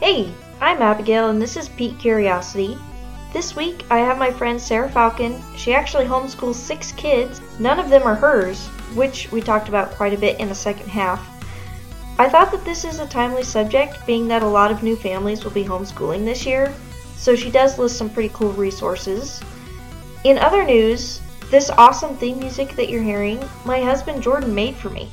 Hey, I'm Abigail and this is Peak Curiosity. This week I have my friend Sarah Falcon. She actually homeschools six kids. None of them are hers, which we talked about quite a bit in the second half. I thought that this is a timely subject, being that a lot of new families will be homeschooling this year, so she does list some pretty cool resources. In other news, this awesome theme music that you're hearing, my husband Jordan made for me.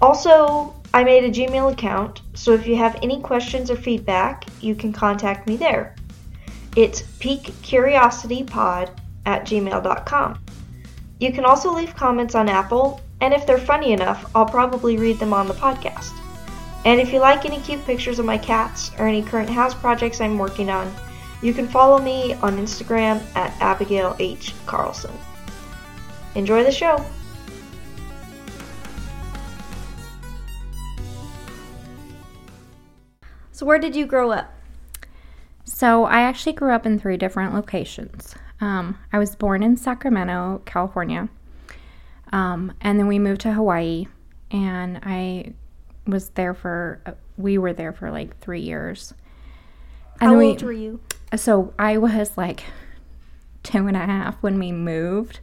Also, I made a Gmail account, so if you have any questions or feedback, you can contact me there. It's peakcuriositypod at gmail.com. You can also leave comments on Apple, and if they're funny enough, I'll probably read them on the podcast. And if you like any cute pictures of my cats or any current house projects I'm working on, you can follow me on Instagram at Abigail H. Carlson. Enjoy the show! So, where did you grow up? So, I actually grew up in three different locations. Um, I was born in Sacramento, California, um, and then we moved to Hawaii, and I was there for, we were there for like three years. And How old were you? So, I was like two and a half when we moved.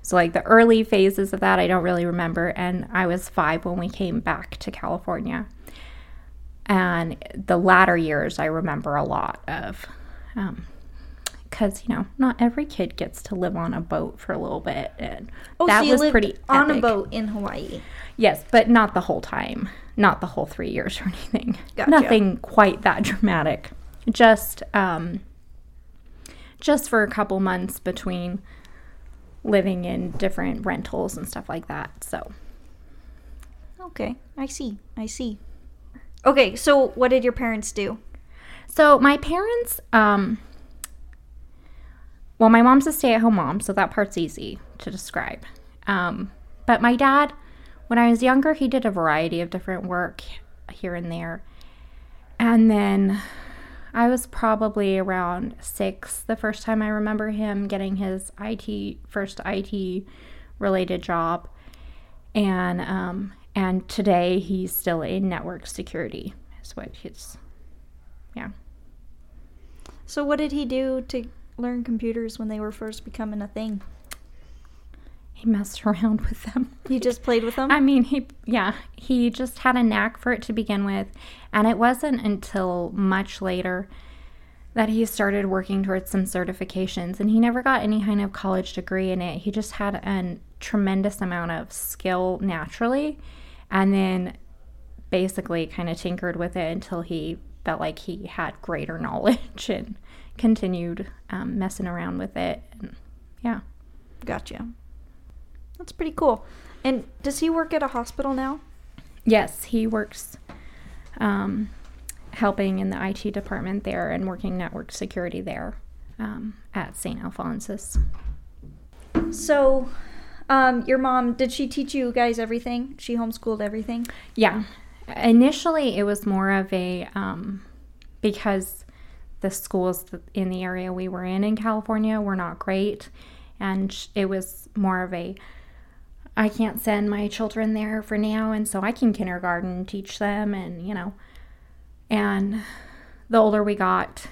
So, like the early phases of that, I don't really remember. And I was five when we came back to California. And the latter years, I remember a lot of. because um, you know not every kid gets to live on a boat for a little bit and oh, that so was pretty on epic. a boat in hawaii yes but not the whole time not the whole three years or anything gotcha. nothing quite that dramatic just um just for a couple months between living in different rentals and stuff like that so okay i see i see Okay, so what did your parents do? So my parents, um, well, my mom's a stay-at-home mom, so that part's easy to describe. Um, but my dad, when I was younger, he did a variety of different work here and there, and then I was probably around six the first time I remember him getting his IT first IT related job, and um, and today he's still in network security is what he's yeah. So what did he do to learn computers when they were first becoming a thing? He messed around with them. He just played with them? I mean he yeah he just had a knack for it to begin with. And it wasn't until much later that he started working towards some certifications. And he never got any kind of college degree in it. He just had a tremendous amount of skill naturally and then basically kind of tinkered with it until he felt like he had greater knowledge and continued um, messing around with it. And yeah. Gotcha. That's pretty cool. And does he work at a hospital now? Yes, he works um, helping in the IT department there and working network security there um, at St. Alphonsus. So, um, your mom, did she teach you guys everything? She homeschooled everything? Yeah. Initially, it was more of a, um, because the schools in the area we were in in California were not great. And it was more of a, I can't send my children there for now. And so I can kindergarten teach them. And, you know, and the older we got,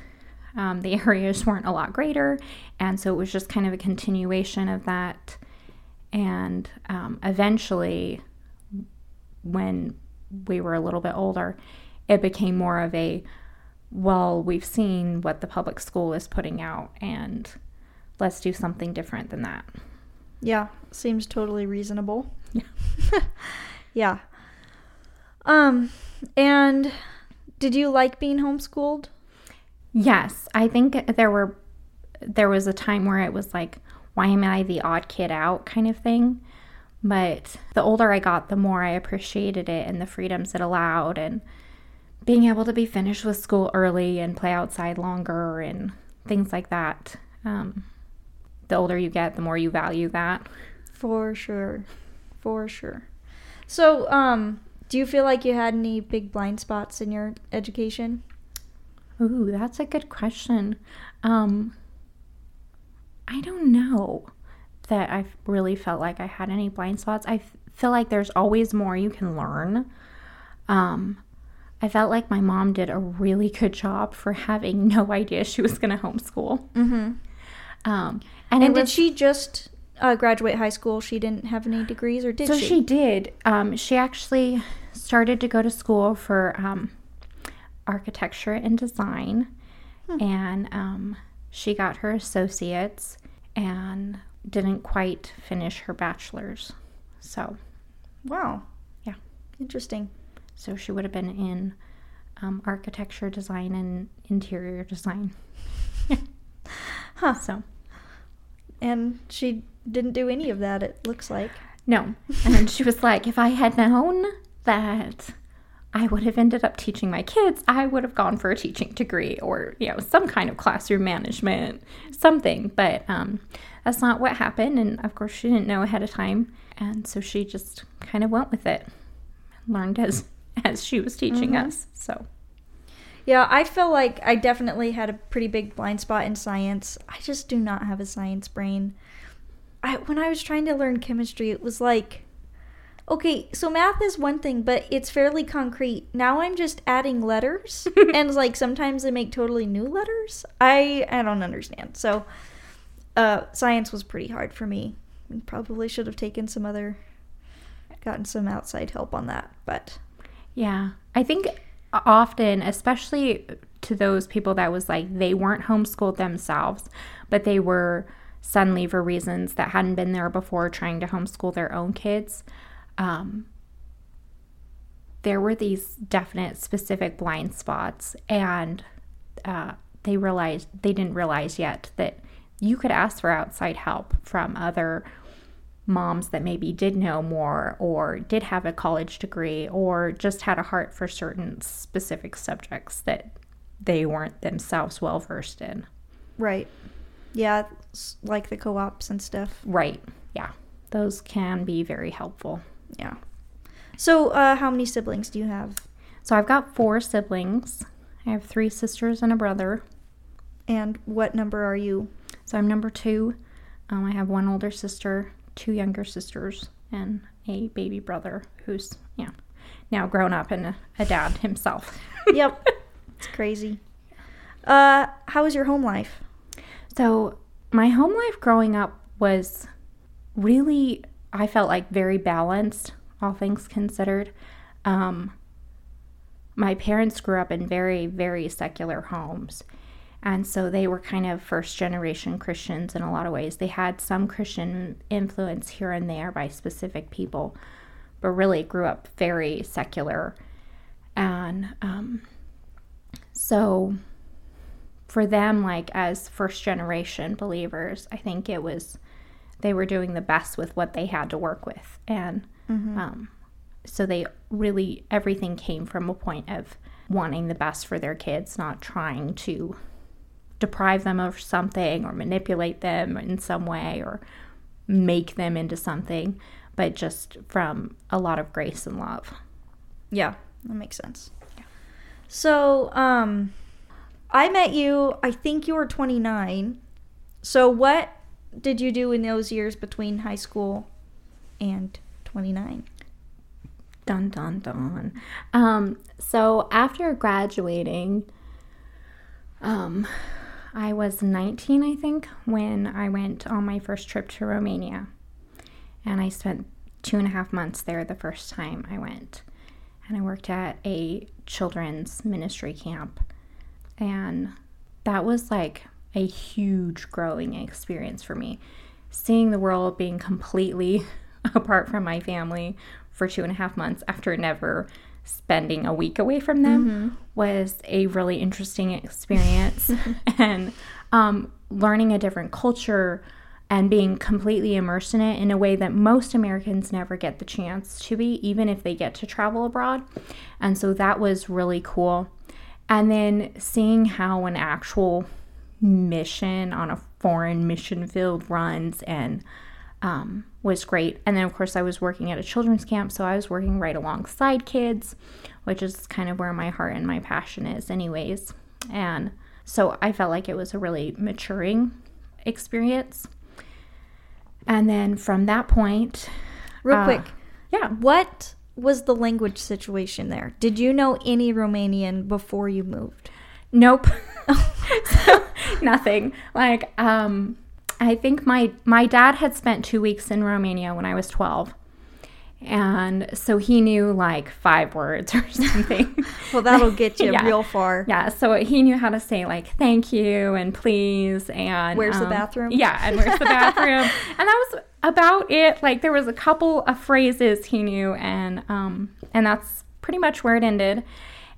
um, the areas weren't a lot greater. And so it was just kind of a continuation of that and um, eventually, when we were a little bit older, it became more of a well, we've seen what the public school is putting out, and let's do something different than that. Yeah, seems totally reasonable. Yeah. yeah. Um, and did you like being homeschooled? Yes, I think there were there was a time where it was like why am I the odd kid out kind of thing. But the older I got, the more I appreciated it and the freedoms it allowed, and being able to be finished with school early and play outside longer and things like that. Um, the older you get, the more you value that. For sure. For sure. So, um, do you feel like you had any big blind spots in your education? Ooh, that's a good question. Um, I don't know that I really felt like I had any blind spots. I feel like there's always more you can learn. Um, I felt like my mom did a really good job for having no idea she was going to homeschool. Mm-hmm. Um, And, it did was- she just uh, graduate high school? She didn't have any degrees, or did she? so she? she did. Um, she actually started to go to school for um, architecture and design, and um, she got her associates and didn't quite finish her bachelor's. So, Wow. Yeah. Interesting. so she would have been in um, architecture, design, and interior design. Huh. So. And she didn't do any of that. It looks like. No. And she was like, if I had known that I would have ended up teaching my kids, I would have gone for a teaching degree or, you know, some kind of classroom management, something. But um, that's not what happened. And of course, she didn't know ahead of time. And so she just kind of went with it, learned as as she was teaching us. So, Yeah, I feel like I definitely had a pretty big blind spot in science. I just do not have a science brain. I when I was trying to learn chemistry, it was like okay, so math is one thing, but it's fairly concrete. Now I'm just adding letters and like sometimes they make totally new letters. I I don't understand. So uh science was pretty hard for me. Probably should have taken some other gotten some outside help on that, but Yeah. I think often, especially to those people that was like they weren't homeschooled themselves, but they were son for reasons that hadn't been there before trying to homeschool their own kids. Um, there were these definite specific blind spots, and uh, they realized they didn't realize yet that you could ask for outside help from other moms that maybe did know more or did have a college degree or just had a heart for certain specific subjects that they weren't themselves well versed in. right. Yeah, like the co-ops and stuff. Right. Yeah. Those can be very helpful. Yeah. So, uh, how many siblings do you have? So I've got four siblings. I have three sisters and a brother. And what number are you? So I'm number two. Um, I have one older sister, two younger sisters, and a baby brother who's, yeah, now grown up and a, a dad himself. Yep. it's crazy. Uh, how was your home life? So, my home life growing up was really, I felt like very balanced, all things considered. Um, my parents grew up in very, very secular homes. And so they were kind of first generation Christians in a lot of ways. They had some Christian influence here and there by specific people, but really grew up very secular. And um, so for them, like as first generation believers, I think it was they were doing the best with what they had to work with. And um, so they really, everything came from a point of wanting the best for their kids, not trying to deprive them of something or manipulate them in some way or make them into something, but just from a lot of grace and love. Yeah, that makes sense. So, um, I met you, I think you were 29. So, what did you do in those years between high school and 29? Dun dun dun. Um, so after graduating, um, I was 19, I think, when I went on my first trip to Romania. And I spent two and a half months there the first time I went. And I worked at a children's ministry camp. And that was like a huge growing experience for me. Seeing the world being completely apart from my family for two and a half months after never spending a week away from them was a really interesting experience. and um, learning a different culture and being completely immersed in it in a way that most Americans never get the chance to be, even if they get to travel abroad. And so that was really cool. And then seeing how an actual mission on a foreign mission field runs and um, was great. And then, of course, I was working at a children's camp, so I was working right alongside kids, which is kind of where my heart and my passion is, anyways. And so I felt like it was a really maturing experience. And then from that point, Real Uh, quick, yeah, what was the language situation there? Did you know any Romanian before you moved? Nope. so, nothing. Like, um, I think my my dad had spent two weeks in Romania when I was twelve, and so he knew like five words or something. well, that'll get you Yeah. real far. yeah, so he knew how to say like thank you and please and Where's the um, bathroom? Yeah, and where's the bathroom? and that was about it. Like there was a couple of phrases he knew, and um, and that's pretty much where it ended.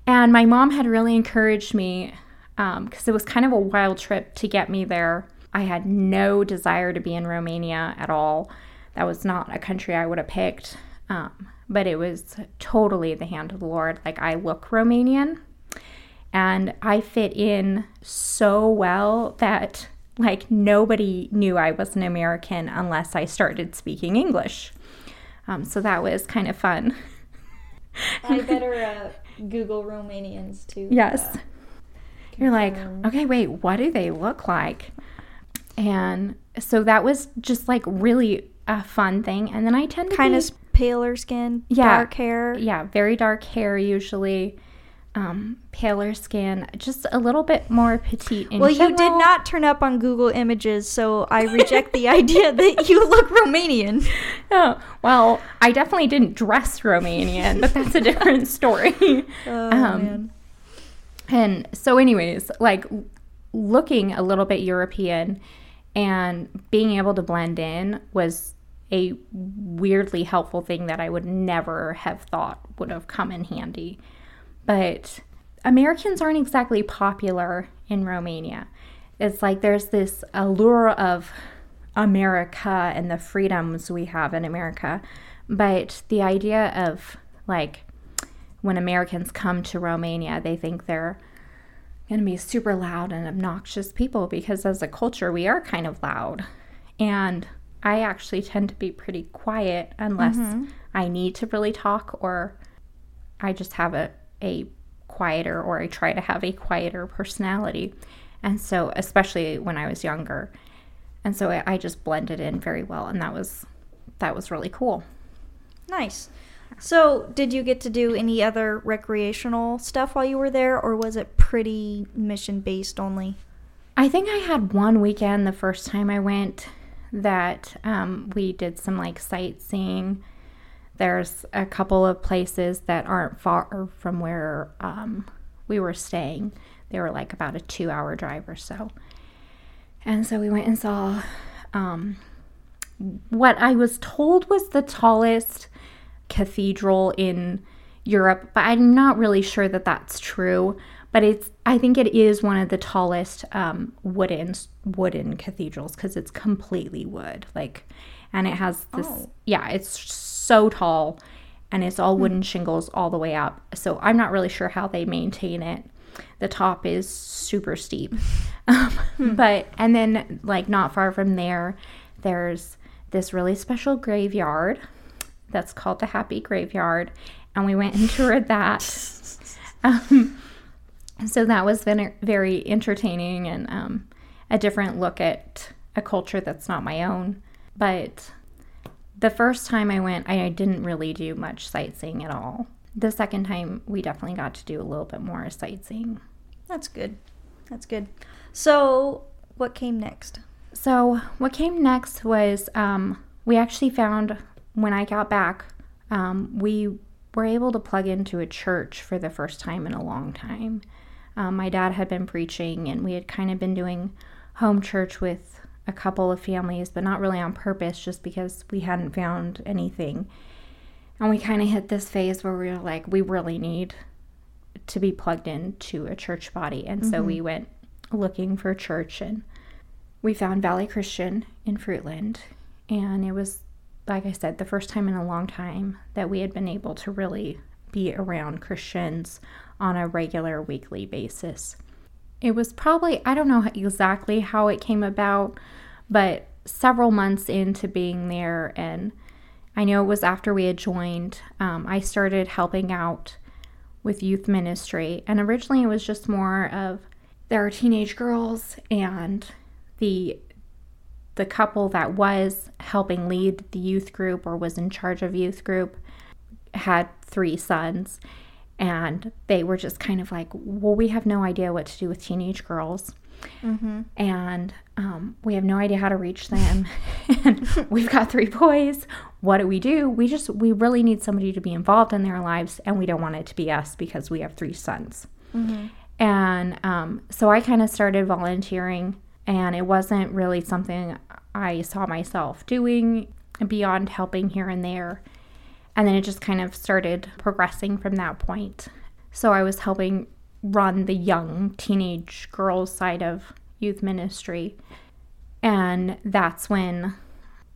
And my mom had really encouraged me because it was kind of a wild trip to get me there. I had no desire to be in Romania at all. That was not a country I would have picked. Um, but it was totally the hand of the Lord. Like I look Romanian and I fit in so well that like nobody knew I was an American unless I started speaking English. Um, so that was kind of fun. I better uh, Google Romanians too. Uh, yes. You're like, okay, wait, what do they look like? And so that was just like really a fun thing. And then I tend to Kind be, of paler skin, Yeah. dark hair. yeah, very dark hair usually, um, paler skin, just a little bit more petite. In Well, you did not turn up on Google Images, so I reject the idea that you look Romanian. Oh, well, I definitely didn't dress Romanian, but that's a different story. Oh Um, man. And so, anyways, like looking a little bit European and being able to blend in was a weirdly helpful thing that I would never have thought would have come in handy. But Americans aren't exactly popular in Romania. It's like there's this allure of America and the freedoms we have in America. But the idea of like when Americans come to Romania, they think they're going to be super loud and obnoxious people because as a culture, we are kind of loud. And I actually tend to be pretty quiet unless mm-hmm. I need to really talk or I just have a, a quieter or I try to have a quieter personality. And so, especially when I was younger. And so I, I just blended in very well and that was that was really cool. Nice. So, did you get to do any other recreational stuff while you were there, or was it pretty mission based only? I think I had one weekend the first time I went that um, we did some like sightseeing. There's a couple of places that aren't far from where um, we were staying. They were like about a two hour drive or so. And so we went and saw um, what I was told was the tallest cathedral in Europe, but I'm not really sure that that's true. But it's I think it is one of the tallest um, wooden wooden cathedrals because it's completely wood, like, and it has this Oh. yeah, it's so tall, and it's all wooden shingles all the way up. So I'm not really sure how they maintain it. The top is super steep, um, but and then like not far from there, there's this really special graveyard that's called the Happy Graveyard, and we went and toured that. Um, so that was very, very entertaining and um, a different look at a culture that's not my own. But the first time I went, I didn't really do much sightseeing at all. The second time, we definitely got to do a little bit more sightseeing. That's good. That's good. So, what came next? So, what came next was um, we actually found when I got back, um, we were able to plug into a church for the first time in a long time. Um, my dad had been preaching, and we had kind of been doing home church with a couple of families, but not really on purpose, just because we hadn't found anything. And we kind of hit this phase where we were like, we really need to be plugged into a church body. And so we mm-hmm. went looking for a church and we found Valley Christian in Fruitland. And it was, like I said, the first time in a long time that we had been able to really be around Christians on a regular weekly basis. It was probably, I don't know exactly how it came about, but several months into being there, and I know it was after we had joined, um, I started helping out with youth ministry. And originally it was just more of there are teenage girls and the the couple that was helping lead the youth group or was in charge of youth group had three sons, and they were just kind of like, well, we have no idea what to do with teenage girls. Mm-hmm. And um, we have no idea how to reach them. and we've got three boys. What do we do? We just, we really need somebody to be involved in their lives, and we don't want it to be us because we have three sons. Mm-hmm. And um, so I kind of started volunteering, and it wasn't really something I saw myself doing beyond helping here and there. And then it just kind of started progressing from that point. So I was helping run the young teenage girls side of youth ministry. And that's when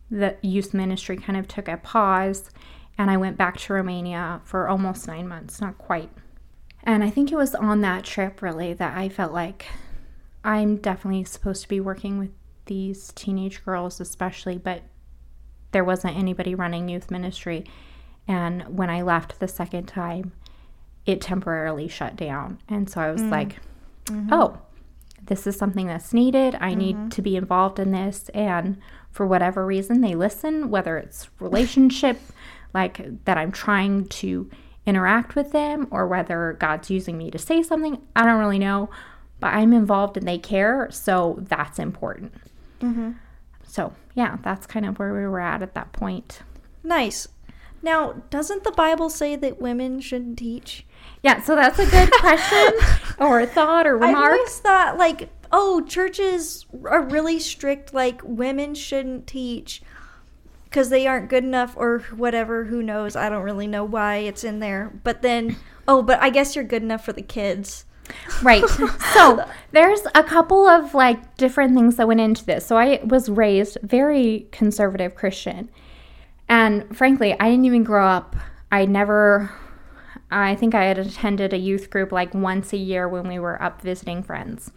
the youth ministry kind of took a pause and I went back to Romania for almost nine months, not quite. And I think it was on that trip really that I felt like I'm definitely supposed to be working with these teenage girls, especially, but there wasn't anybody running youth ministry. And when I left the second time, it temporarily shut down. And so I was mm. like, mm-hmm. oh, this is something that's needed. I need mm-hmm. to be involved in this. And for whatever reason, they listen, whether it's relationship, like that I'm trying to interact with them, or whether God's using me to say something. I don't really know, but I'm involved and they care. So that's important. Mm-hmm. So, yeah, that's kind of where we were at at that point. Nice. Now, doesn't the Bible say that women shouldn't teach? Yeah, so that's a good question or a thought or I remark. always thought like, oh, churches are really strict. Like women shouldn't teach because they aren't good enough or whatever. Who knows? I don't really know why it's in there. But then, oh, but I guess you're good enough for the kids. Right. So there's a couple of like different things that went into this. So I was raised very conservative Christian. And frankly, I didn't even grow up. I never, I think I had attended a youth group like once a year when we were up visiting friends.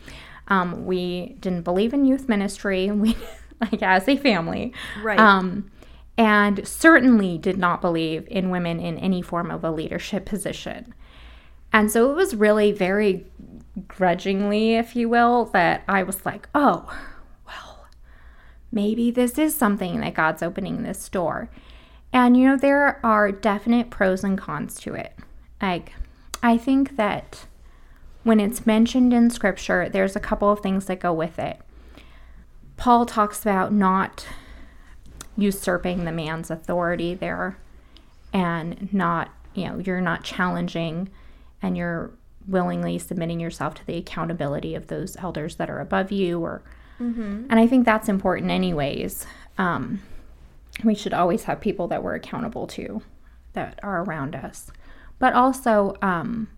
Um, we didn't believe in youth ministry, we, like as a family. Right. Um, and certainly did not believe in women in any form of a leadership position. And so it was really very grudgingly, if you will, that I was like, oh, maybe this is something that God's opening this door. And, you know, there are definite pros and cons to it. Like, I think that when it's mentioned in scripture, there's a couple of things that go with it. Paul talks about not usurping the man's authority there and not, you know, you're not challenging and you're willingly submitting yourself to the accountability of those elders that are above you or and i think that's important anyways. Um, we should always have people that we're accountable to that are around us. But also um,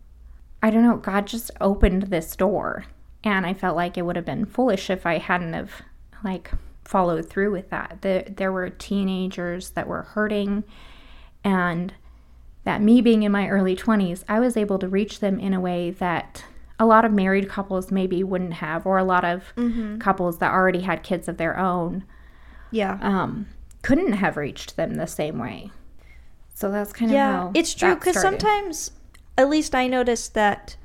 i don't know god just opened this door. And i felt like it would have been foolish if i hadn't have like followed through with that. The, there were teenagers that were hurting. And that me being in my early 20s, I was able to reach them in a way that a lot of married couples maybe wouldn't have, or a lot of couples that already had kids of their own Yeah. um, couldn't have reached them the same way. So that's kind of yeah, how it's true because sometimes, at least I noticed that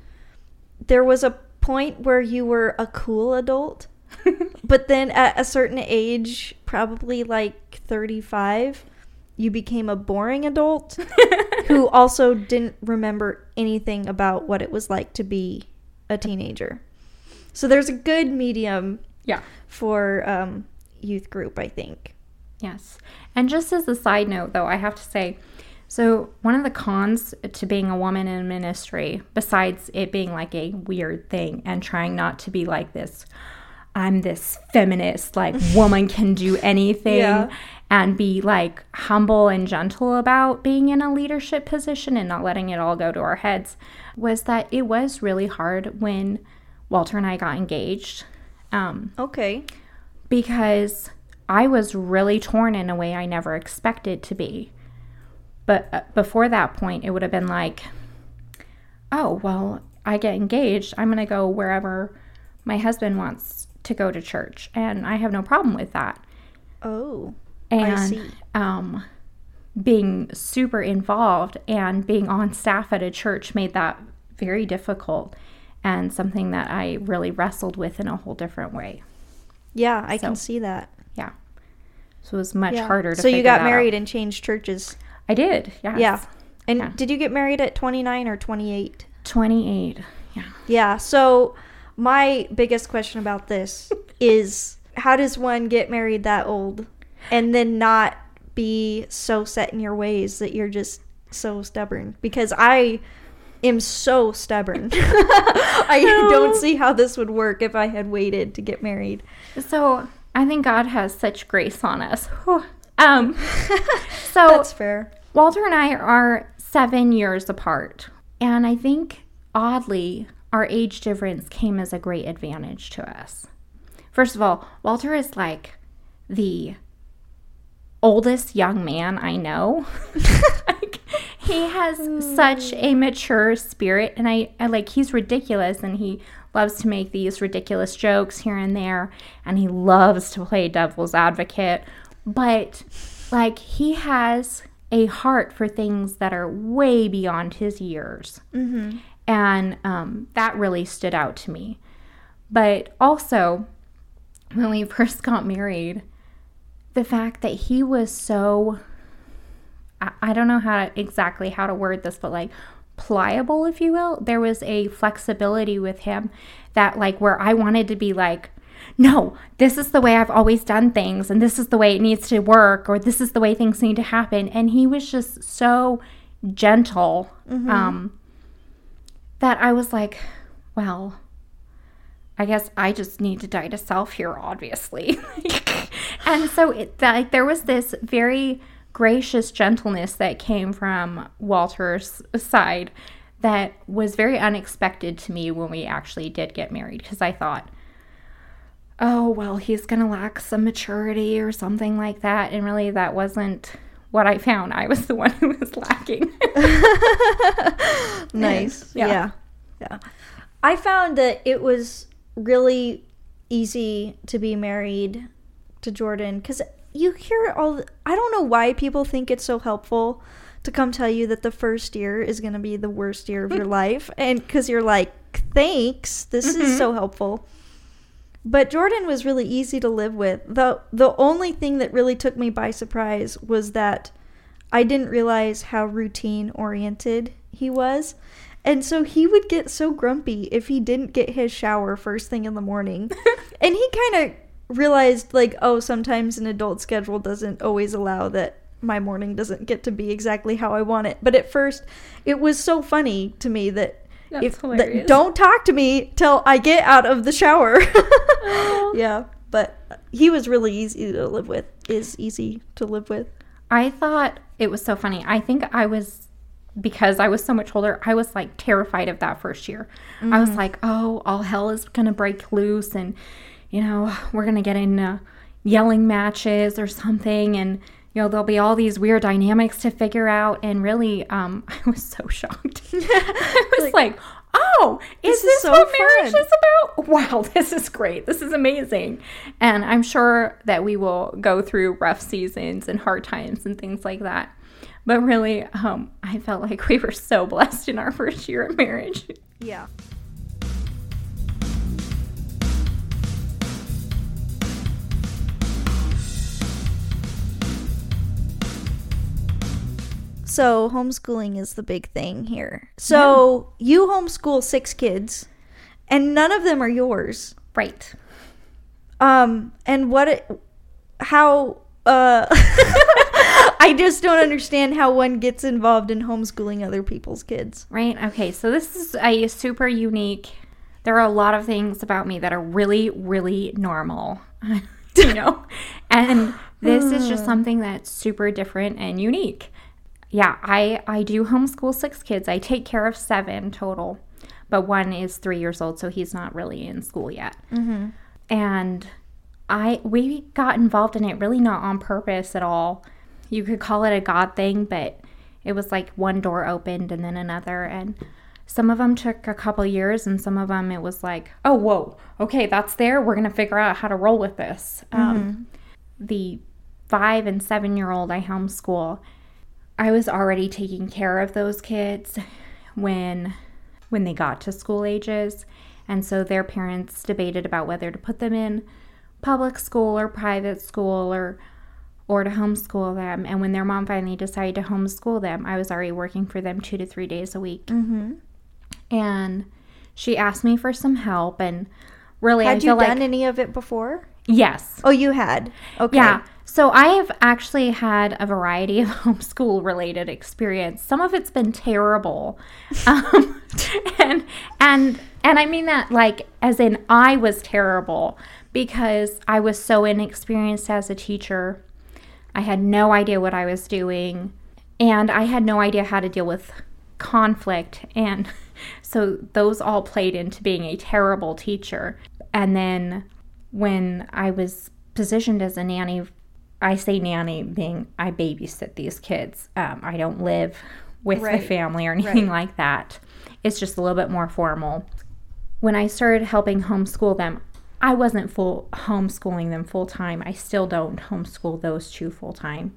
there was a point where you were a cool adult, but then at a certain age, probably like 35, you became a boring adult who also didn't remember anything about what it was like to be a teenager. So there's a good medium yeah. for um, youth group, I think. Yes. And just as a side note, though, I have to say so, one of the cons to being a woman in ministry, besides it being like a weird thing and trying not to be like this, I'm this feminist, like, woman can do anything, Yeah. And be like humble and gentle about being in a leadership position and not letting it all go to our heads, was that it was really hard when Walter and I got engaged. Um, Okay. because I was really torn in a way I never expected to be. But uh, before that point, it would have been like, oh, well, I get engaged. I'm going to go wherever my husband wants to go to church. And I have no problem with that. Oh. And. Um, being super involved and being on staff at a church made that very difficult and something that I really wrestled with in a whole different way. Yeah, I can see that. Yeah. So it was much Yeah. harder to So you got married out. and changed churches. I did. Yes. Yeah. And Yeah. did you get married at 29 or 28? 28. Yeah. Yeah. So my biggest question about this is how does one get married that old and then not be so set in your ways that you're just so stubborn? Because I am so stubborn. I don't see how this would work if I had waited to get married. So I think God has such grace on us. Um, so That's fair. Walter and I are seven years apart. And I think oddly, our age difference came as a great advantage to us. First of all, Walter is like the oldest young man I know. like, he has such a mature spirit and I, I like he's ridiculous and he loves to make these ridiculous jokes here and there and he loves to play devil's advocate. But like he has a heart for things that are way beyond his years. And um, that really stood out to me. But also when we first got married the fact that he was so I, I don't know how to exactly how to word this but like pliable if you will. There was a flexibility with him that like where i wanted to be like no this is the way i've always done things and this is the way it needs to work or this is the way things need to happen. And he was just so gentle um that i was like well I guess I just need to die to self here, obviously. and so, it, like, there was this very gracious gentleness that came from Walter's side that was very unexpected to me when we actually did get married because I thought, oh, well, he's going to lack some maturity or something like that. And really, that wasn't what I found. I was the one who was lacking. Nice. Yeah. Yeah. yeah. I found that it was really easy to be married to Jordan because you hear all. The, I don't know why people think it's so helpful to come tell you that the first year is going to be the worst year of your life, and because you're like, thanks, this is mm-hmm. so helpful. But Jordan was really easy to live with. the The only thing that really took me by surprise was that I didn't realize how routine oriented he was. And so he would get so grumpy if he didn't get his shower first thing in the morning. and he kind of realized, like, oh, sometimes an adult schedule doesn't always allow that my morning doesn't get to be exactly how I want it. But at first, it was so funny to me that. That's if, that don't talk to me till I get out of the shower. yeah, but he was really easy to live with. Is easy to live with. I thought it was so funny. I think I was because I was so much older, I was like terrified of that first year. I was mm-hmm. like, oh, all hell is going to break loose and you know, we're going to get in uh, yelling matches or something and you know, there'll be all these weird dynamics to figure out and really um I was so shocked. I was like, "Oh, is This is so what marriage fun." is about? Wow, this is great. This is amazing. And I'm sure that we will go through rough seasons and hard times and things like that. But really, um, I felt like we were so blessed in our first year of marriage. Yeah. So, homeschooling is the big thing here. So, you homeschool six kids, and none of them are yours. Right. Um, and what it, how, uh, I just don't understand how one gets involved in homeschooling other people's kids. Right. Okay. So this is a super unique. There are a lot of things about me that are really, really normal, you know, and this is just something that's super different and unique. Yeah, I I do homeschool six kids. I take care of seven total, but one is three years old, so he's not really in school yet. And I we got involved in it really not on purpose at all. You could call it a God thing, but it was like one door opened and then another and some of them took a couple years and some of them it was like oh whoa okay that's there we're gonna figure out how to roll with this um, the five and seven year old i homeschool i was already taking care of those kids when when they got to school ages and so their parents debated about whether to put them in public school or private school or or to homeschool them. And when their mom finally decided to homeschool them, I was already working for them two to three days a week. Mm-hmm. And she asked me for some help. And really, Had I feel you done like, any of it before? yes. Oh, you had. Okay. Yeah. So I have actually had a variety of homeschool related experience. Some of it's been terrible. Um, and and and I mean that like as in I was terrible because I was so inexperienced as a teacher. I had no idea what I was doing and I had no idea how to deal with conflict and so those all played into being a terrible teacher. And then when I was positioned as a nanny, I say nanny being I babysit these kids. Um, I don't live with Right. the family or anything like that. It's just a little bit more formal. When I started helping homeschool them, I wasn't full homeschooling them full time. I still don't homeschool those two full time.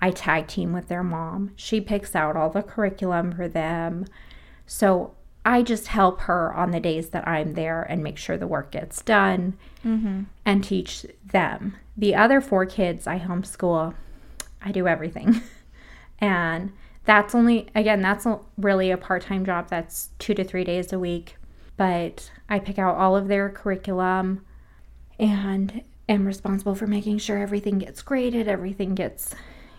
I tag team with their mom. She picks out all the curriculum for them. So I just help her on the days that I'm there and make sure the work gets done and teach them. The other four kids I homeschool, I do everything. and that's only, again, that's really a part time job. That's two to three days a week. But I pick out all of their curriculum and am responsible for making sure everything gets graded, everything gets,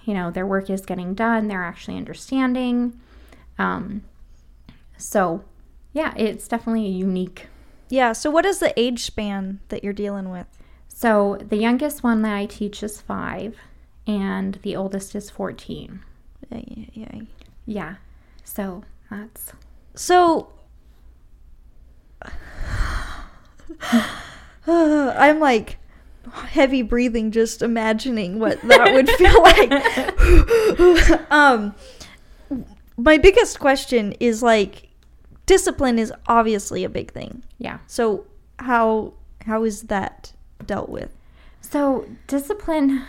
you know, their work is getting done, they're actually understanding. Um, so, yeah, it's definitely a unique Yeah. So, what is the age span that you're dealing with? So the youngest one that I teach is five, and the oldest is 14. Yeah, yeah, yeah. Yeah. So that's. So, I'm like heavy breathing just imagining what that would feel like. um, my biggest question is like, discipline is obviously a big thing. Yeah. So, how how is that dealt with? So discipline.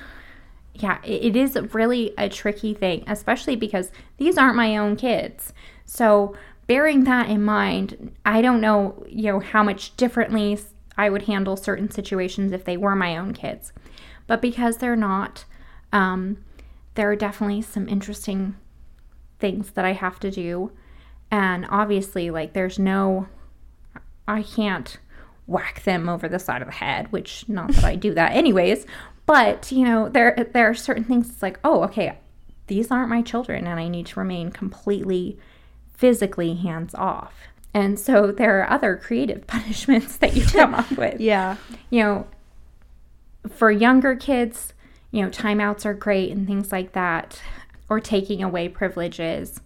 Yeah, it, is really a tricky thing, especially because these aren't my own kids. So bearing that in mind, I don't know, you know, how much differently I would handle certain situations if they were my own kids. But because they're not, um, there are definitely some interesting things that I have to do. And obviously, like, there's no, I can't whack them over the side of the head, which not that I do that anyways. But, you know, there there are certain things it's like, oh, okay, these aren't my children and I need to remain completely physically hands off. And so there are other creative punishments that you come up with Yeah. you know, for younger kids, you know, timeouts are great and things like that, or taking away privileges.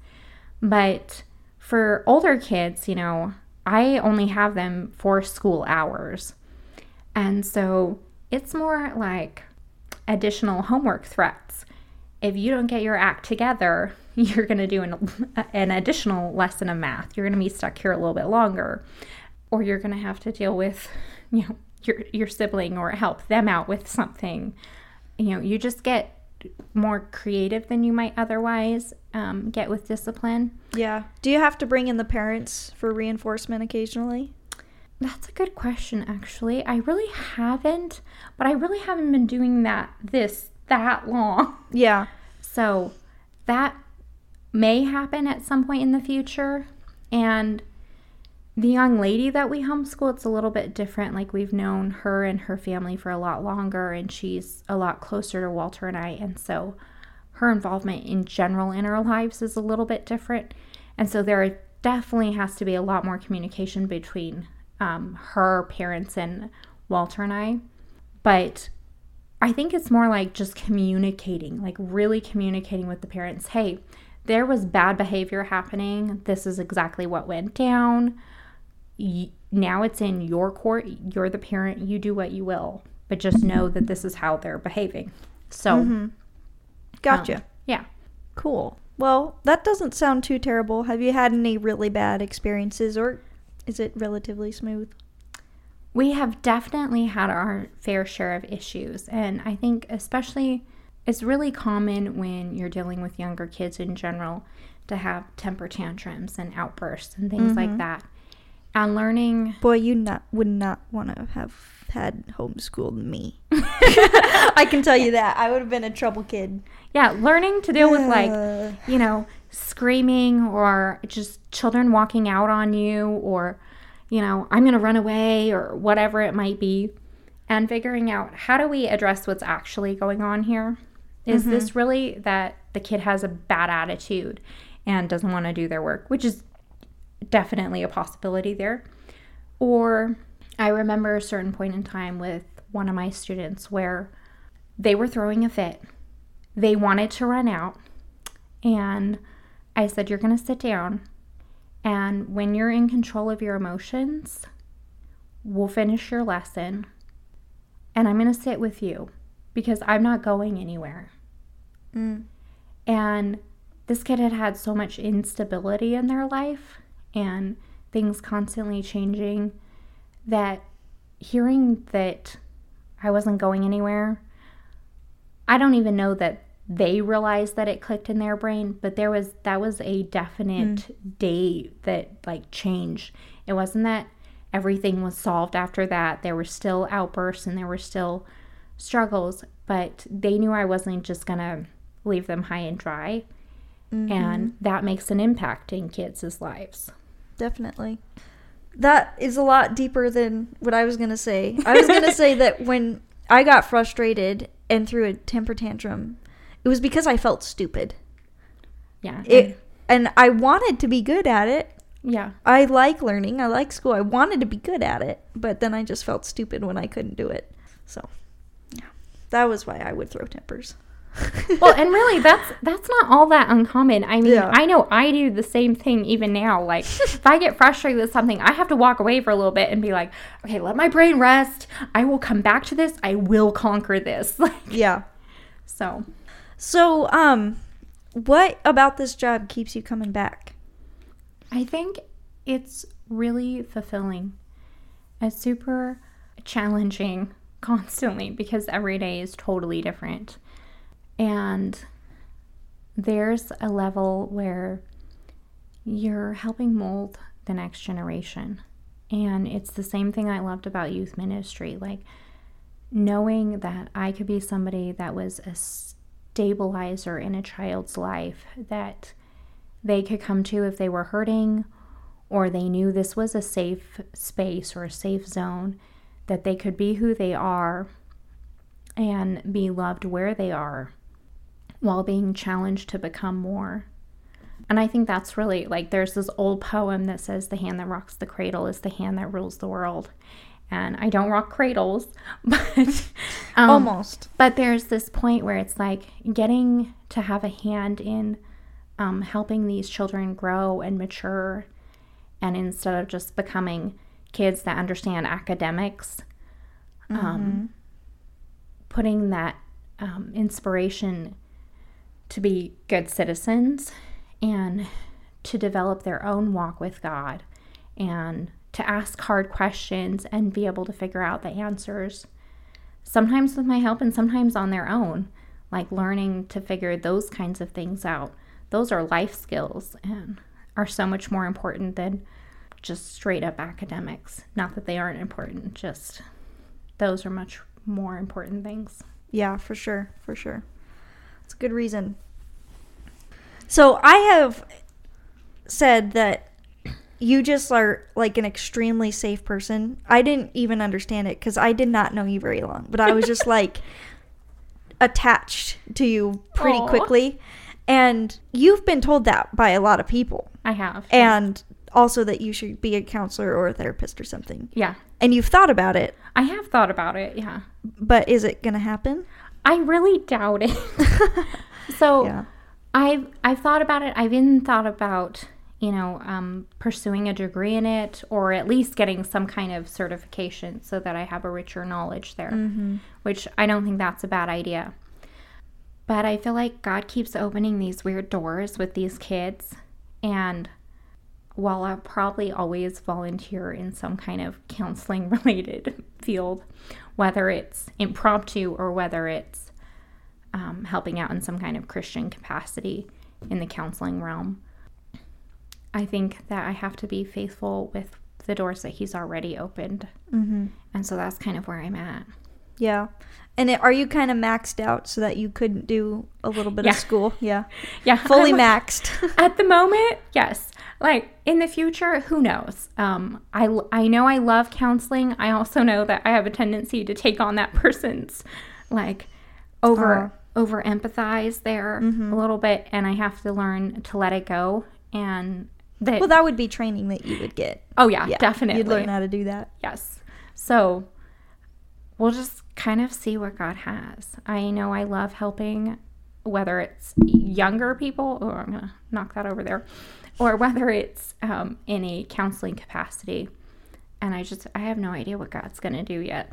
But for older kids, you know, I only have them for school hours. And so it's more like additional homework threats. If you don't get your act together, you're going to do an, an additional lesson of math. You're going to be stuck here a little bit longer. Or you're going to have to deal with, you know, your, your sibling or help them out with something. You know, you just get more creative than you might otherwise um, get with discipline. Yeah. Do you have to bring in the parents for reinforcement occasionally? That's a good question, actually. I really haven't, but I really haven't been doing that this that long. Yeah. So that may happen at some point in the future. And the young lady that we homeschool, it's a little bit different. Like we've known her and her family for a lot longer, and she's a lot closer to Walter and I. And so her involvement in general in our lives is a little bit different. And so there definitely has to be a lot more communication between um, her parents and Walter and I. But I think it's more like just communicating, like really communicating with the parents. Hey, there was bad behavior happening. This is exactly what went down. Y- now it's in your court. You're the parent. You do what you will. But just mm-hmm. know that this is how they're behaving. So, mm-hmm. um, Gotcha. yeah. Cool. Well, that doesn't sound too terrible. Have you had any really bad experiences or is it relatively smooth? We have definitely had our fair share of issues. And I think, especially, it's really common when you're dealing with younger kids in general to have temper tantrums and outbursts and things like mm-hmm. that. And learning, Boy, you not would not want to have had homeschooled me. I can tell you that. I would have been a trouble kid. Yeah, learning to deal with like, you know, screaming or just children walking out on you or, you know, I'm going to run away or whatever it might be. And figuring out how do we address what's actually going on here? Is mm-hmm. this really that the kid has a bad attitude and doesn't want to do their work, which is definitely a possibility there? Or I remember a certain point in time with one of my students where they were throwing a fit. They wanted to run out. And I said, You're going to sit down. And when you're in control of your emotions, we'll finish your lesson. And I'm going to sit with you because I'm not going anywhere. Mm. And this kid had had so much instability in their life and things constantly changing that hearing that I wasn't going anywhere, I don't even know that they realized that it clicked in their brain, but there was that was a definite mm. day that like changed. It wasn't that everything was solved after that. There were still outbursts and there were still struggles, but they knew I wasn't just gonna leave them high and dry. And mm-hmm. that makes an impact in kids' lives. Definitely. That is a lot deeper than what I was going to say. I was going to say that when I got frustrated and threw a temper tantrum, it was because I felt stupid. Yeah. It and I wanted to be good at it. yeah. I like learning. I like school. I wanted to be good at it, but then I just felt stupid when I couldn't do it. So, yeah. That was why I would throw tempers. well, and really, that's that's not all that uncommon. I mean, Yeah. I know I do the same thing even now. Like, if I get frustrated with something, I have to walk away for a little bit and be like, okay, let my brain rest. I will come back to this. I will conquer this. Like, yeah. so, So, um what about this job keeps you coming back? I think it's really fulfilling. It's super challenging constantly because every day is totally different. And there's a level where you're helping mold the next generation. And it's the same thing I loved about youth ministry. Like knowing that I could be somebody that was a stabilizer in a child's life that they could come to if they were hurting or they knew this was a safe space or a safe zone, that they could be who they are and be loved where they are while being challenged to become more. And I think that's really like there's this old poem that says, The hand that rocks the cradle is the hand that rules the world. And I don't rock cradles, but um, Almost. but there's this point where it's like getting to have a hand in um, helping these children grow and mature, and instead of just becoming kids that understand academics, um, putting that um, inspiration to be good citizens and to develop their own walk with God and to ask hard questions and be able to figure out the answers sometimes with my help and sometimes on their own, like learning to figure those kinds of things out. Those are life skills and are so much more important than just straight up academics. Not that they aren't important, just those are much more important things. Yeah, for sure, for sure. It's a good reason. So I have said that you just are like an extremely safe person. I didn't even understand it because I did not know you very long, but I was just like attached to you pretty Aw. quickly. And you've been told that by a lot of people, I have. and also that you should be a counselor or a therapist or something. yeah, And you've thought about it, I have thought about it. Yeah. but is it going to happen? I really doubt it. so Yeah. I've I've thought about it. I've even thought about you know um, pursuing a degree in it, or at least getting some kind of certification so that I have a richer knowledge there. Which I don't think that's a bad idea. But I feel like God keeps opening these weird doors with these kids, and while I'll probably always volunteer in some kind of counseling related field, whether it's impromptu or whether it's um, helping out in some kind of Christian capacity in the counseling realm. I think that I have to be faithful with the doors that he's already opened. Mm-hmm. And so that's kind of where I'm at. Yeah. And it, are you kind of maxed out so that you couldn't do a little bit Yeah. of school? Yeah. Yeah. Fully I'm- maxed. At the moment, yes. Like in the future, who knows? Um, I, I know I love counseling. I also know that I have a tendency to take on that person's like over over empathize there a little bit, and I have to learn to let it go. And that well, that would be training that you would get. oh yeah, Yeah. definitely You'd learn how to do that. Yes. So we'll just kind of see what God has. I know I love helping, whether it's younger people, or I'm going to knock that over there, or whether it's um, in a counseling capacity. And I just, I have no idea what God's going to do yet.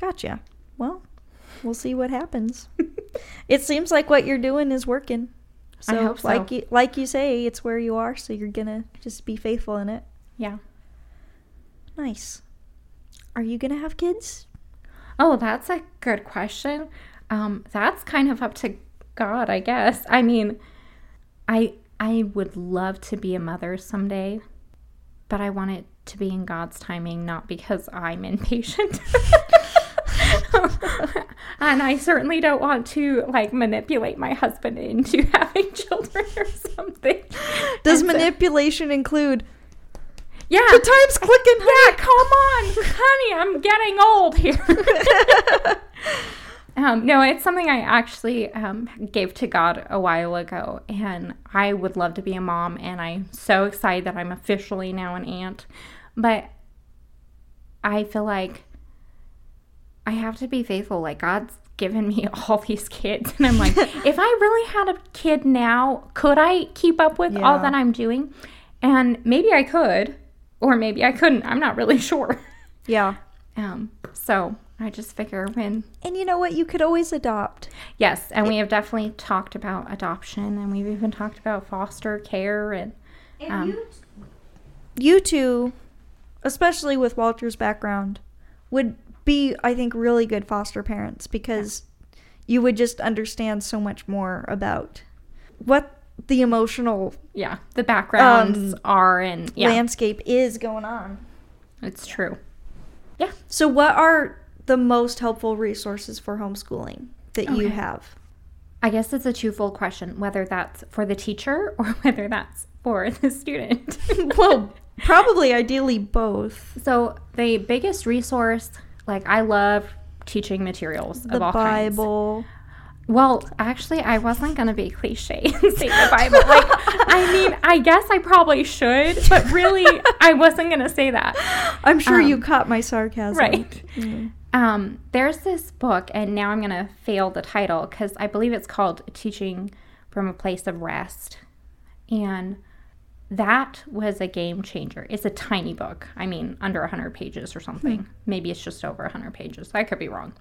Gotcha. Well, we'll see what happens. it seems like what you're doing is working. So, I hope so. like you, like you say, it's where you are, so you're gonna just be faithful in it. Yeah. Nice. Are you gonna have kids? Oh, that's a good question. Um, that's kind of up to God, I guess. I mean, I I would love to be a mother someday, but I want it to be in God's timing, not because I'm impatient. and I certainly don't want to like manipulate my husband into having children or something. Does so- manipulation include yeah. the time's clicking? Yeah, come on, honey, I'm getting old here. um, no, it's something I actually um, gave to God a while ago, and I would love to be a mom, and I'm so excited that I'm officially now an aunt. But I feel like I have to be faithful. Like God's given me all these kids, and I'm like, if I really had a kid now, could I keep up with all that I'm doing? And maybe I could, or maybe I couldn't. I'm not really sure. Yeah. Um, so I just figure when And you know what? You could always adopt. yes, and we have definitely talked about adoption, and we've even talked about foster care and um, You two, especially with Walter's background, would be, I think, really good foster parents because you would just understand so much more about what the emotional yeah, the backgrounds Um, are and yeah, landscape is going on. it's true. Yeah. So, what are the most helpful resources for homeschooling that you have? I guess it's a twofold question: whether that's for the teacher or whether that's for the student. well, probably ideally both. so the biggest resource, like I love teaching materials The of all kinds. Well, actually, I wasn't going to be cliche and say the Bible. Like, I mean, I guess I probably should, but really, I wasn't going to say that. I'm sure you Um, caught my sarcasm. Right. Mm. Um, there's this book, and now I'm going to fail the title because I believe it's called Teaching from a Place of Rest. And that was a game changer. It's a tiny book. I mean, under 100 pages or something. Maybe it's just over 100 pages. I could be wrong.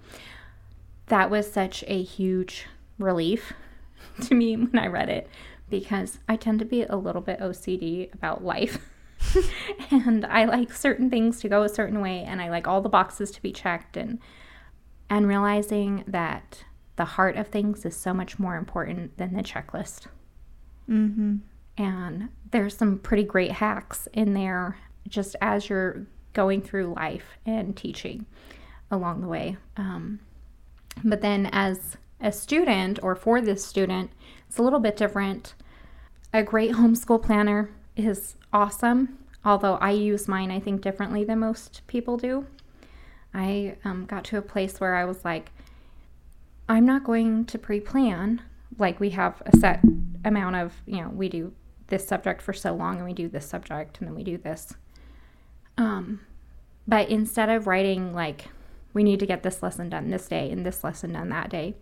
That was such a huge relief to me when I read it because I tend to be a little bit OCD about life. and I like certain things to go a certain way and I like all the boxes to be checked and and realizing that the heart of things is so much more important than the checklist. Mm-hmm. And there's some pretty great hacks in there just as you're going through life and teaching along the way. Um, but then, as a student or for this student, it's a little bit different. A great homeschool planner is awesome, although I use mine, I think, differently than most people do. I um, got to a place where I was like, I'm not going to pre plan. Like, we have a set amount of, you know, we do this subject for so long and we do this subject and then we do this. Um, but instead of writing, like, we need to get this lesson done this day and this lesson done that day,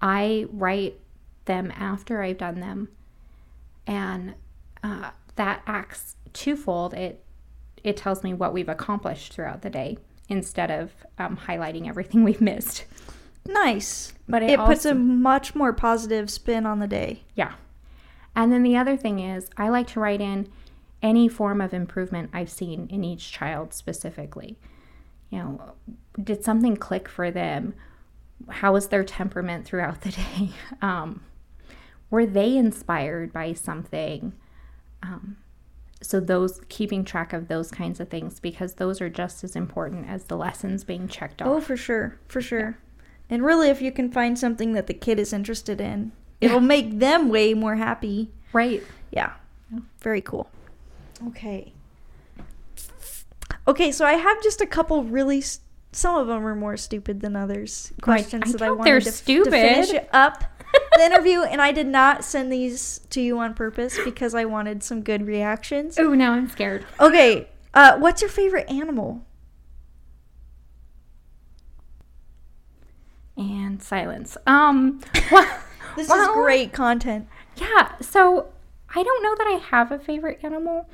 I write them after I've done them. And uh, that acts twofold. It it tells me what we've accomplished throughout the day instead of um, highlighting everything we've missed. Nice. But it, It, puts a much more positive spin on the day. Yeah. And then the other thing is, I like to write in any form of improvement I've seen in each child specifically. You know, did something click for them? How was their temperament throughout the day? Um, were they inspired by something? Um, so those keeping track of those kinds of things because those are just as important as the lessons being checked off. Oh, for sure, for sure. And really, if you can find something that the kid is interested in, it'll make them way more happy. Right. Yeah. Very cool. Okay. Okay, so I have just a couple really. s some of them are more stupid than others. Questions I that I wanted they're to, to finish up the interview, and I did not send these to you on purpose because I wanted some good reactions. Oh, now I'm scared. Okay, uh, what's your favorite animal? And silence. Um well, This is great content. Yeah, so I don't know that I have a favorite animal.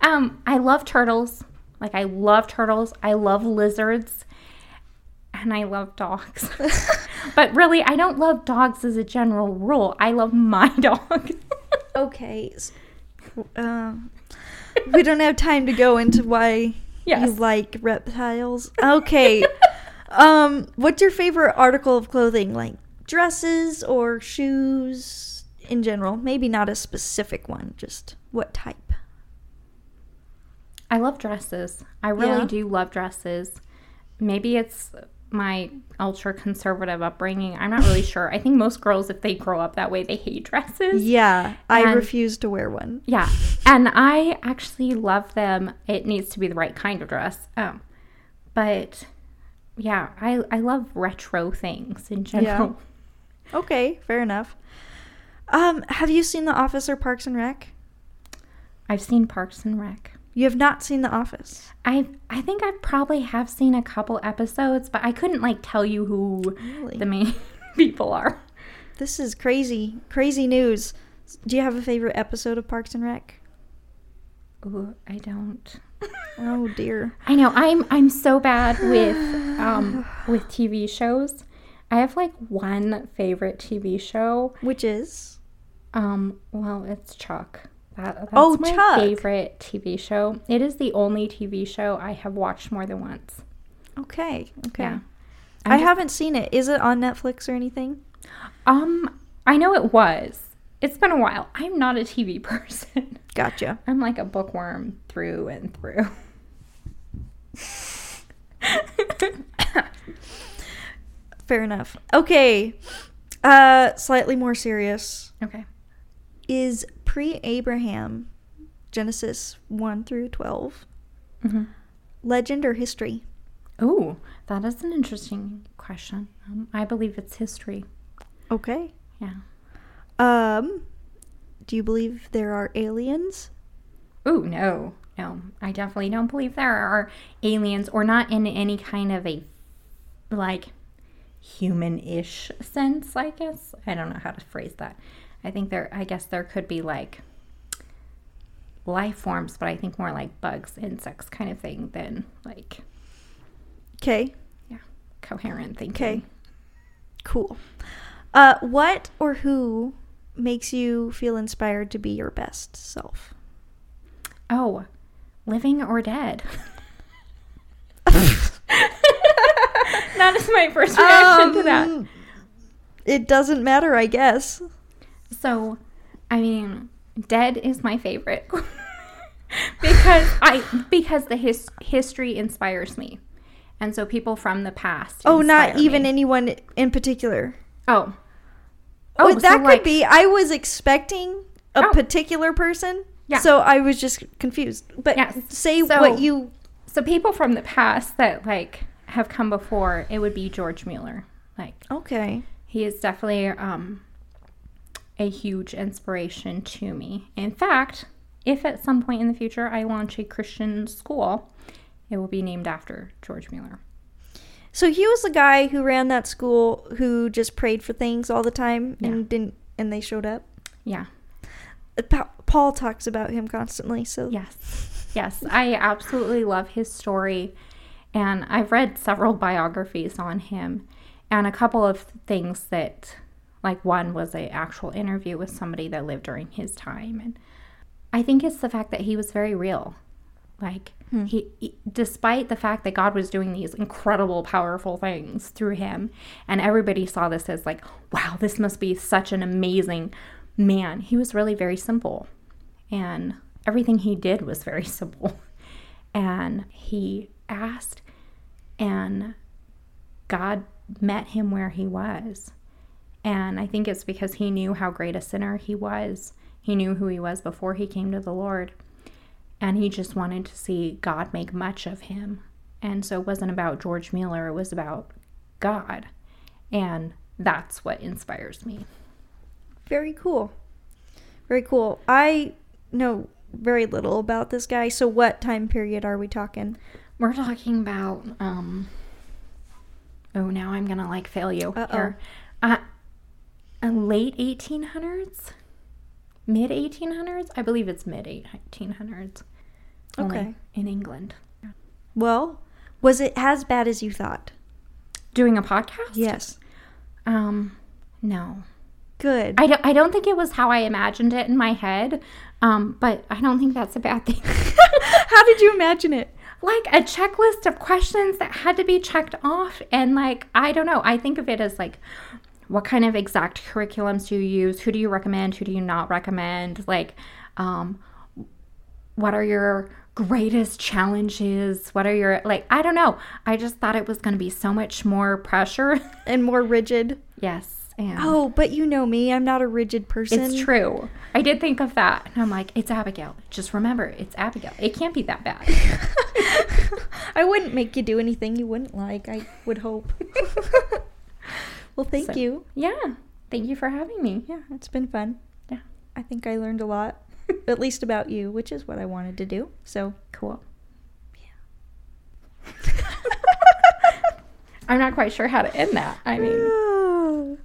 Um, I love turtles. Like I love turtles. I love lizards. And I love dogs. but really, I don't love dogs as a general rule. I love my dog. Okay. Um, we don't have time to go into why you like reptiles. Okay. um, what's your favorite article of clothing? Like dresses or shoes in general? Maybe not a specific one, just what type? I love dresses. I really Yeah? do love dresses. Maybe it's my ultra conservative upbringing. I'm not really sure. I think most girls, if they grow up that way, they hate dresses. Yeah, I And- refuse to wear one. Yeah, and I actually love them. It needs to be the right kind of dress. Um, but yeah, I I love retro things in general. Okay, fair enough. Um, have you seen The Office or Parks and Rec? I've seen Parks and Rec. You have not seen The Office. I I think I probably have seen a couple episodes, but I couldn't like tell you who Really? the main people are. This is crazy, crazy news. Do you have a favorite episode of Parks and Rec? Ooh, I don't. Oh dear. I know I'm I'm so bad with um with TV shows. I have like one favorite TV show. Which is? Um, well, it's Chuck. That, that's Oh, my Chuck. favorite TV show. It is the only TV show I have watched more than once. Okay. Okay. Yeah. I just- haven't seen it. Is it on Netflix or anything? Um, I know it was. It's been a while. I'm not a TV person. Gotcha. I'm like a bookworm through and through. Fair enough. Okay. Uh slightly more serious. okay. Is pre-Abraham Genesis 1 through 12 hmm legend or history? Oh, that is an interesting question. Um, I believe it's history. Okay. Yeah. Um do you believe there are aliens? Oh, no. No. I definitely don't believe there are aliens or not in any kind of a like human-ish sense, I guess. I don't know how to phrase that. I think there I guess there could be like life forms, but I think more like bugs, insects kind of thing than like Okay. Yeah. Coherent thinking. Okay. Cool. Uh what or who makes you feel inspired to be your best self? Oh, living or dead? that is my first reaction to that. Um, It doesn't matter, I guess. So, I mean, dead is my favorite because I because the his, history inspires me, and so people from the past. Oh, not even me. anyone in particular. Oh, Oh, so that could like- be. I was expecting a Oh. particular person. Yeah. So I was just confused. But Yes. say So- what you. So people from the past that like have come before, it would be George Mueller. Like Okay. he is definitely um a huge inspiration to me. In fact, if at some point in the future I launch a Christian school, it will be named after George Mueller. So he was the guy who ran that school who just prayed for things all the time Yeah. and didn't, and they showed up. Yeah. Uh, Pa- Paul talks about him constantly. So Yes. Yes. I absolutely love his story. And I've read several biographies on him and a couple of things that like one was an actual interview with somebody that lived during his time and I think it's the fact that he was very real. Like hmm. he, he despite the fact that God was doing these incredible powerful things through him and everybody saw this as like wow, this must be such an amazing man. He was really very simple. And everything he did was very simple. And he asked, and God met him where he was. And I think it's because he knew how great a sinner he was. He knew who he was before he came to the Lord. And he just wanted to see God make much of him. And so it wasn't about George Mueller, it was about God. And that's what inspires me. Very cool. Very cool. I know very little about this guy. So, what time period are we talking? We're talking about, um, oh, now I'm going to like fail you Uh-oh. here. Uh, uh, late 1800s? Mid 1800s? I believe it's mid 1800s. Okay. In England. Well, was it as bad as you thought? Doing a podcast? Yes. Um, no. Good. I don't, I don't think it was how I imagined it in my head, um, but I don't think that's a bad thing. How did you imagine it? like a checklist of questions that had to be checked off, and like, I don't know. I think of it as like, what kind of exact curriculums do you use? Who do you recommend? Who do you not recommend? Like, um, what are your greatest challenges? What are your, like, I don't know. I just thought it was going to be so much more pressure. And more rigid. yes. And Oh, but you know me. I'm not a rigid person. It's true. I did think of that. And I'm like, it's Abigail. Just remember, it's Abigail. It can't be that bad. I wouldn't make you do anything you wouldn't like. I would hope. well, thank So- you. yeah. Thank you for having me. Yeah, it's been fun. Yeah. I think I learned a lot, at least about you, which is what I wanted to do. So, Cool. Yeah. I'm not quite sure how to end that. I mean, ah.